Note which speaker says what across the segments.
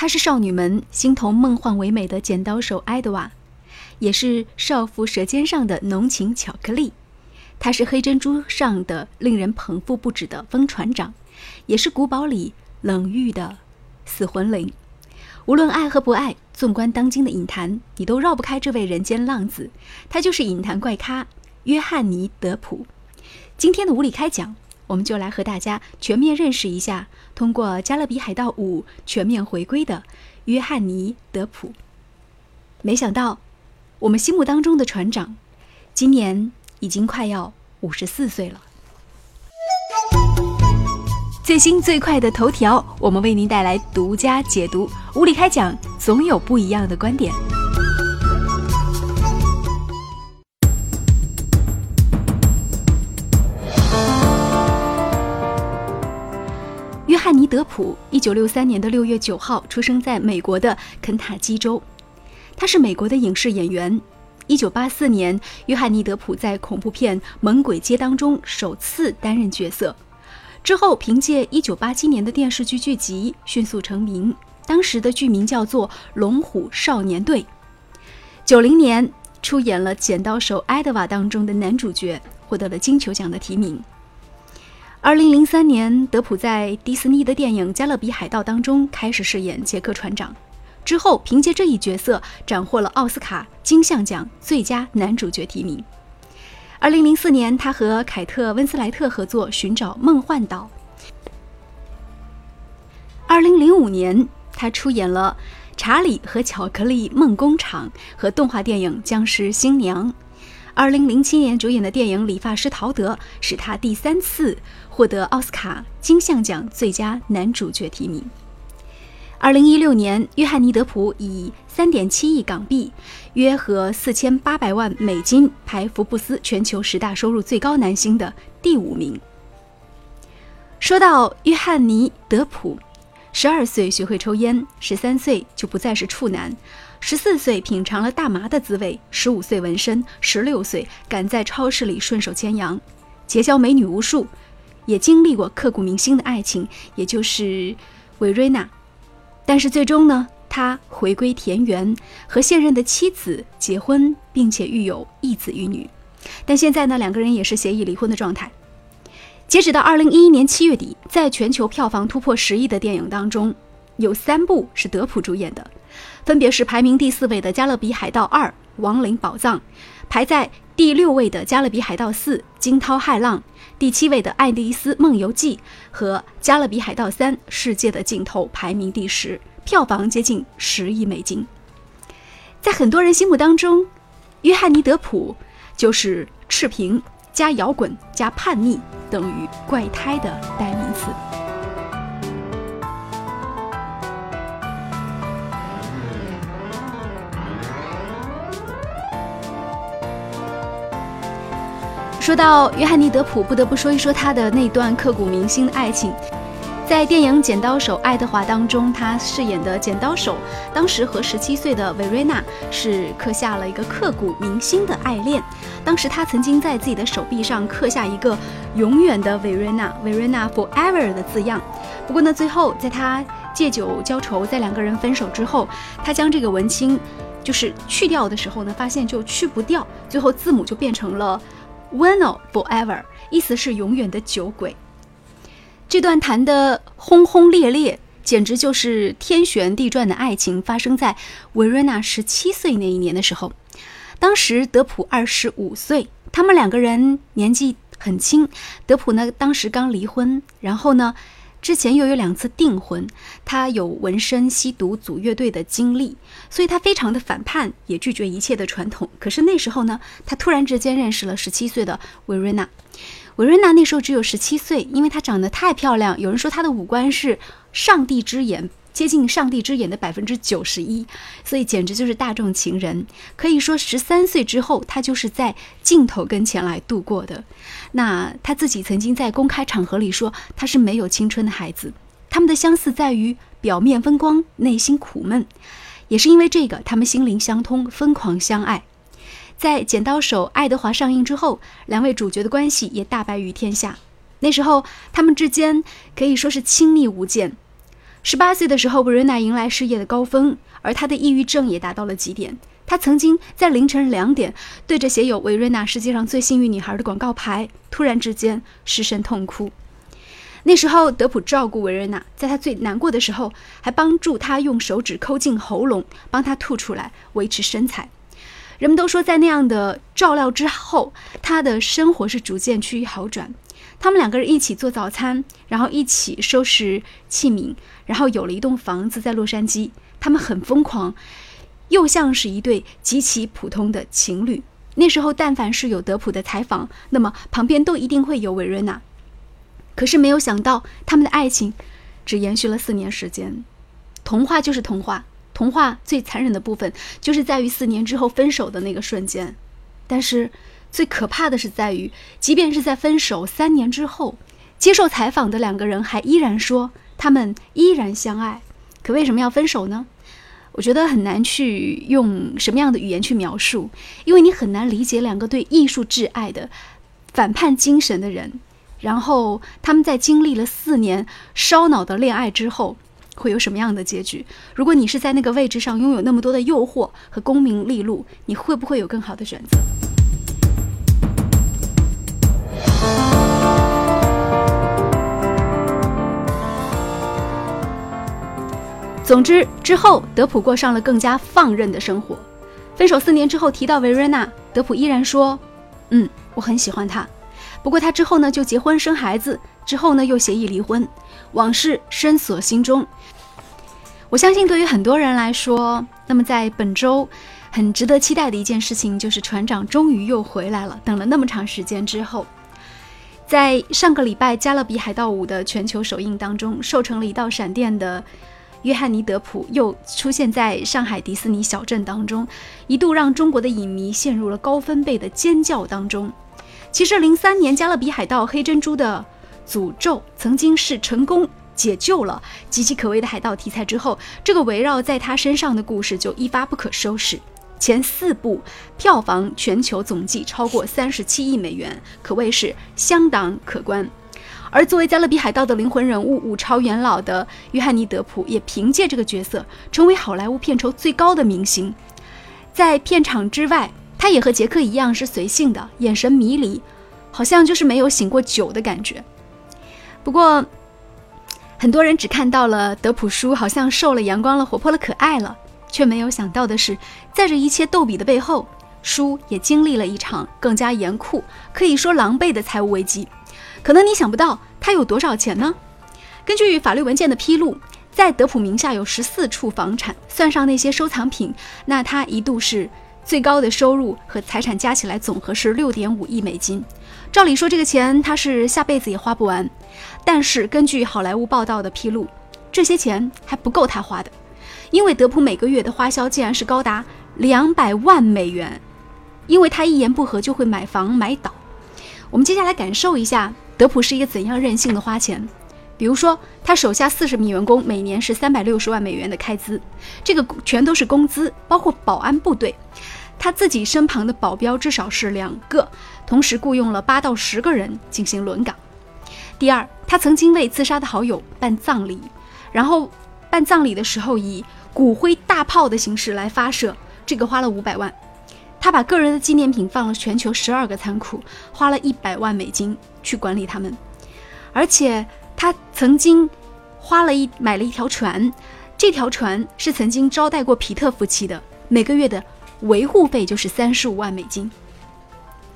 Speaker 1: 他是少女们心头梦幻唯美的剪刀手爱德瓦，也是少妇舌尖上的浓情巧克力。他是黑珍珠上的令人捧腹不止的风船长，也是古堡里冷遇的死魂灵。无论爱和不爱，纵观当今的影坛，你都绕不开这位人间浪子。他就是影坛怪咖约翰尼·德普。今天的无理开讲，我们就来和大家全面认识一下，通过《加勒比海盗五》全面回归的约翰尼·德普。没想到，我们心目当中的船长，今年已经快要五十四岁了。最新最快的头条，我们为您带来独家解读。无理开讲，总有不一样的观点。德普，一九六三年的六月九号出生在美国的肯塔基州，他是美国的影视演员。一九八四年，约翰尼·德普在恐怖片《猛鬼街》当中首次担任角色。之后，凭借1987年的电视剧剧集迅速成名。当时的剧名叫做《龙虎少年队》。90年出演了《剪刀手爱德瓦》当中的男主角，获得了金球奖的提名。2003年，德普在迪士尼的电影《加勒比海盗》当中开始饰演杰克船长，之后凭借这一角色斩获了奥斯卡金像奖最佳男主角提名。二零零四年，他和凯特温斯莱特合作寻找梦幻岛。二零零五年，他出演了《查理和巧克力梦工厂》和动画电影《僵尸新娘》。二零零七年主演的电影《理发师陶德》是他第三次获得奥斯卡金像奖最佳男主角提名。二零一六年，约翰尼·德普以三点七亿港币，约合四千八百万美金，排福布斯全球十大收入最高男星的第五名。说到约翰尼·德普，十二岁学会抽烟，十三岁就不再是处男，十四岁品尝了大麻的滋味，十五岁纹身，十六岁敢在超市里顺手牵羊，结交美女无数，也经历过刻骨铭心的爱情，也就是维瑞娜。但是最终呢，他回归田园，和现任的妻子结婚，并且育有一子一女。但现在呢，两个人也是协议离婚的状态。截止到二零一一年七月底，在全球票房突破十亿的电影当中，有三部是德普主演的，分别是排名第四位的《加勒比海盗二：亡灵宝藏》，排在第六位的《加勒比海盗四：惊涛骇浪》，第七位的《爱丽丝梦游记》和《加勒比海盗三：世界的尽头》，排名第十。票房接近十亿美金，在很多人心目当中，约翰尼·德普就是赤贫加摇滚加叛逆等于怪胎的代名词。说到约翰尼·德普，不得不说一说他的那段刻骨铭心的爱情。在电影《剪刀手爱德华》当中，他饰演的剪刀手，当时和十七岁的维瑞娜是刻下了一个刻骨铭心的爱恋。当时他曾经在自己的手臂上刻下一个“永远的维瑞娜”，维瑞娜 forever 的字样。不过呢，最后在他借酒浇愁，在两个人分手之后，他将这个文青就是去掉的时候呢，发现就去不掉，最后字母就变成了 Wino forever”，意思是永远的酒鬼。这段谈的轰轰烈烈，简直就是天旋地转的爱情，发生在维瑞娜十七岁那一年的时候。当时德普二十五岁，他们两个人年纪很轻。德普呢，当时刚离婚，然后呢，之前又有两次订婚。他有纹身、吸毒、组乐队的经历，所以他非常的反叛，也拒绝一切的传统。可是那时候呢，他突然之间认识了十七岁的维瑞娜。维瑞娜那时候只有十七岁，因为她长得太漂亮，有人说她的五官是上帝之眼，接近上帝之眼的百分之九十一，所以简直就是大众情人。可以说十三岁之后，她就是在镜头跟前来度过的。那她自己曾经在公开场合里说，她是没有青春的孩子。他们的相似在于表面风光，内心苦闷，也是因为这个，他们心灵相通，疯狂相爱。在《剪刀手爱德华》上映之后，两位主角的关系也大白于天下。那时候，他们之间可以说是亲密无间。十八岁的时候，维瑞娜迎来事业的高峰，而她的抑郁症也达到了极点。她曾经在凌晨两点对着写有“维瑞娜世界上最幸运女孩”的广告牌，突然之间失声痛哭。那时候，德普照顾维瑞娜，在她最难过的时候，还帮助她用手指抠进喉咙，帮她吐出来，维持身材。人们都说，在那样的照料之后，她的生活是逐渐趋于好转。他们两个人一起做早餐，然后一起收拾器皿，然后有了一栋房子在洛杉矶。他们很疯狂，又像是一对极其普通的情侣。那时候，但凡是有德普的采访，那么旁边都一定会有维瑞娜。可是没有想到，他们的爱情只延续了四年时间。童话就是童话，童话最残忍的部分就是在于四年之后分手的那个瞬间。但是。最可怕的是在于，即便是在分手三年之后，接受采访的两个人还依然说他们依然相爱。可为什么要分手呢？我觉得很难去用什么样的语言去描述，因为你很难理解两个对艺术挚爱的反叛精神的人，然后他们在经历了四年烧脑的恋爱之后，会有什么样的结局？如果你是在那个位置上拥有那么多的诱惑和功名利禄，你会不会有更好的选择？总之，之后德普过上了更加放任的生活。分手四年之后，提到维瑞娜，德普依然说：“嗯，我很喜欢她。”不过他之后呢，就结婚生孩子，之后呢又协议离婚，往事深锁心中。我相信，对于很多人来说，那么在本周很值得期待的一件事情，就是船长终于又回来了。等了那么长时间之后，在上个礼拜《加勒比海盗五》的全球首映当中，瘦成了一道闪电的。约翰尼·德普又出现在上海迪士尼小镇当中，一度让中国的影迷陷入了高分贝的尖叫当中。其实，零三年《加勒比海盗：黑珍珠的诅咒》曾经是成功解救了岌岌可危的海盗题材之后，这个围绕在他身上的故事就一发不可收拾。前四部票房全球总计超过三十七亿美元，可谓是相当可观。而作为加勒比海盗的灵魂人物，五朝元老的约翰尼·德普也凭借这个角色成为好莱坞片酬最高的明星。在片场之外，他也和杰克一样是随性的，眼神迷离，好像就是没有醒过酒的感觉。不过，很多人只看到了德普叔好像瘦了、阳光了、活泼了、可爱了，却没有想到的是，在这一切逗比的背后，叔也经历了一场更加严酷、可以说狼狈的财务危机。可能你想不到他有多少钱呢？根据法律文件的披露，在德普名下有十四处房产，算上那些收藏品，那他一度是最高的收入和财产加起来总和是六点五亿美金。照理说，这个钱他是下辈子也花不完。但是根据好莱坞报道的披露，这些钱还不够他花的，因为德普每个月的花销竟然是高达两百万美元，因为他一言不合就会买房买岛。我们接下来感受一下。德普是一个怎样任性的花钱？比如说，他手下四十名员工，每年是三百六十万美元的开支，这个全都是工资，包括保安部队。他自己身旁的保镖至少是两个，同时雇佣了八到十个人进行轮岗。第二，他曾经为自杀的好友办葬礼，然后办葬礼的时候以骨灰大炮的形式来发射，这个花了五百万。他把个人的纪念品放了全球十二个仓库，花了一百万美金去管理他们，而且他曾经花了一买了一条船，这条船是曾经招待过皮特夫妻的，每个月的维护费就是三十五万美金，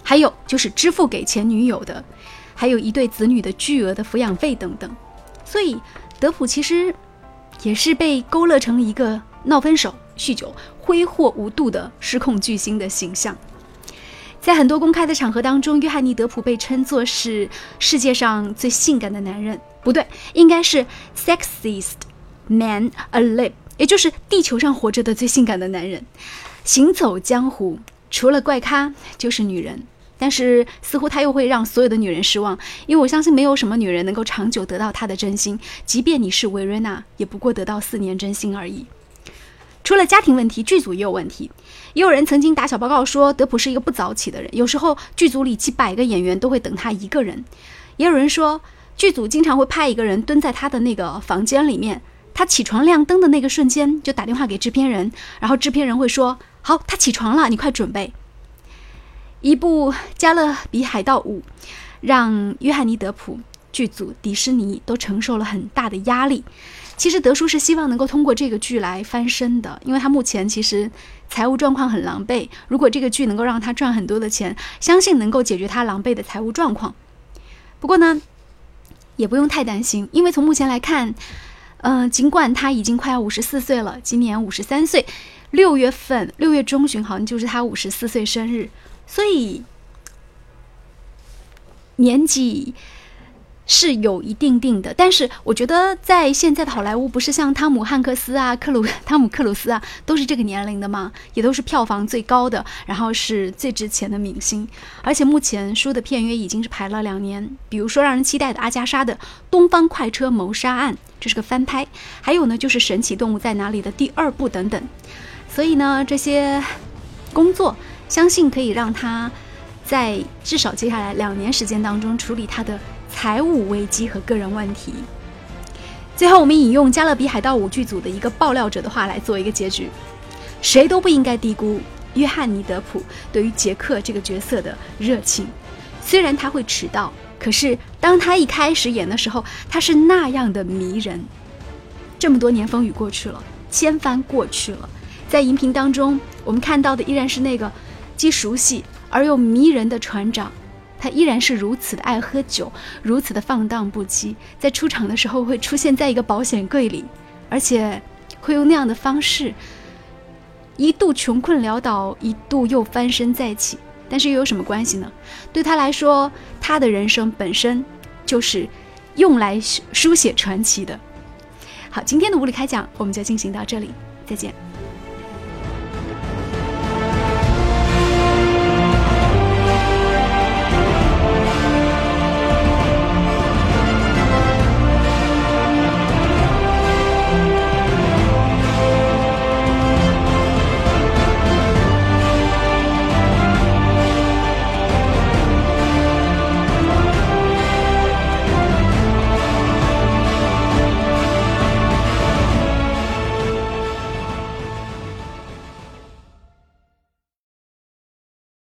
Speaker 1: 还有就是支付给前女友的，还有一对子女的巨额的抚养费等等，所以德普其实也是被勾勒成了一个闹分手。酗酒、挥霍无度的失控巨星的形象，在很多公开的场合当中，约翰尼·德普被称作是世界上最性感的男人。不对，应该是 sexiest man alive，也就是地球上活着的最性感的男人。行走江湖，除了怪咖就是女人，但是似乎他又会让所有的女人失望，因为我相信没有什么女人能够长久得到他的真心，即便你是维瑞娜，也不过得到四年真心而已。除了家庭问题，剧组也有问题。也有人曾经打小报告说，德普是一个不早起的人，有时候剧组里几百个演员都会等他一个人。也有人说，剧组经常会派一个人蹲在他的那个房间里面，他起床亮灯的那个瞬间，就打电话给制片人，然后制片人会说：“好，他起床了，你快准备。”一部《加勒比海盗五》，让约翰尼·德普剧组、迪士尼都承受了很大的压力。其实德叔是希望能够通过这个剧来翻身的，因为他目前其实财务状况很狼狈。如果这个剧能够让他赚很多的钱，相信能够解决他狼狈的财务状况。不过呢，也不用太担心，因为从目前来看，嗯，尽管他已经快要五十四岁了，今年五十三岁，六月份六月中旬好像就是他五十四岁生日。所以，年纪是有一定定的，但是我觉得在现在的好莱坞，不是像汤姆汉克斯啊、克鲁汤姆克鲁斯啊，都是这个年龄的吗？也都是票房最高的，然后是最值钱的明星。而且目前书的片约已经是排了两年，比如说让人期待的阿加莎的《东方快车谋杀案》，这是个翻拍；还有呢，就是《神奇动物在哪里》的第二部等等。所以呢，这些工作。相信可以让他在至少接下来两年时间当中处理他的财务危机和个人问题。最后，我们引用《加勒比海盗五》剧组的一个爆料者的话来做一个结局：谁都不应该低估约翰尼·德普对于杰克这个角色的热情。虽然他会迟到，可是当他一开始演的时候，他是那样的迷人。这么多年风雨过去了，千帆过去了，在荧屏当中，我们看到的依然是那个。既熟悉而又迷人的船长，他依然是如此的爱喝酒，如此的放荡不羁。在出场的时候会出现在一个保险柜里，而且会用那样的方式，一度穷困潦倒，一度又翻身再起。但是又有什么关系呢？对他来说，他的人生本身就是用来书写传奇的。好，今天的物理开讲我们就进行到这里，再见。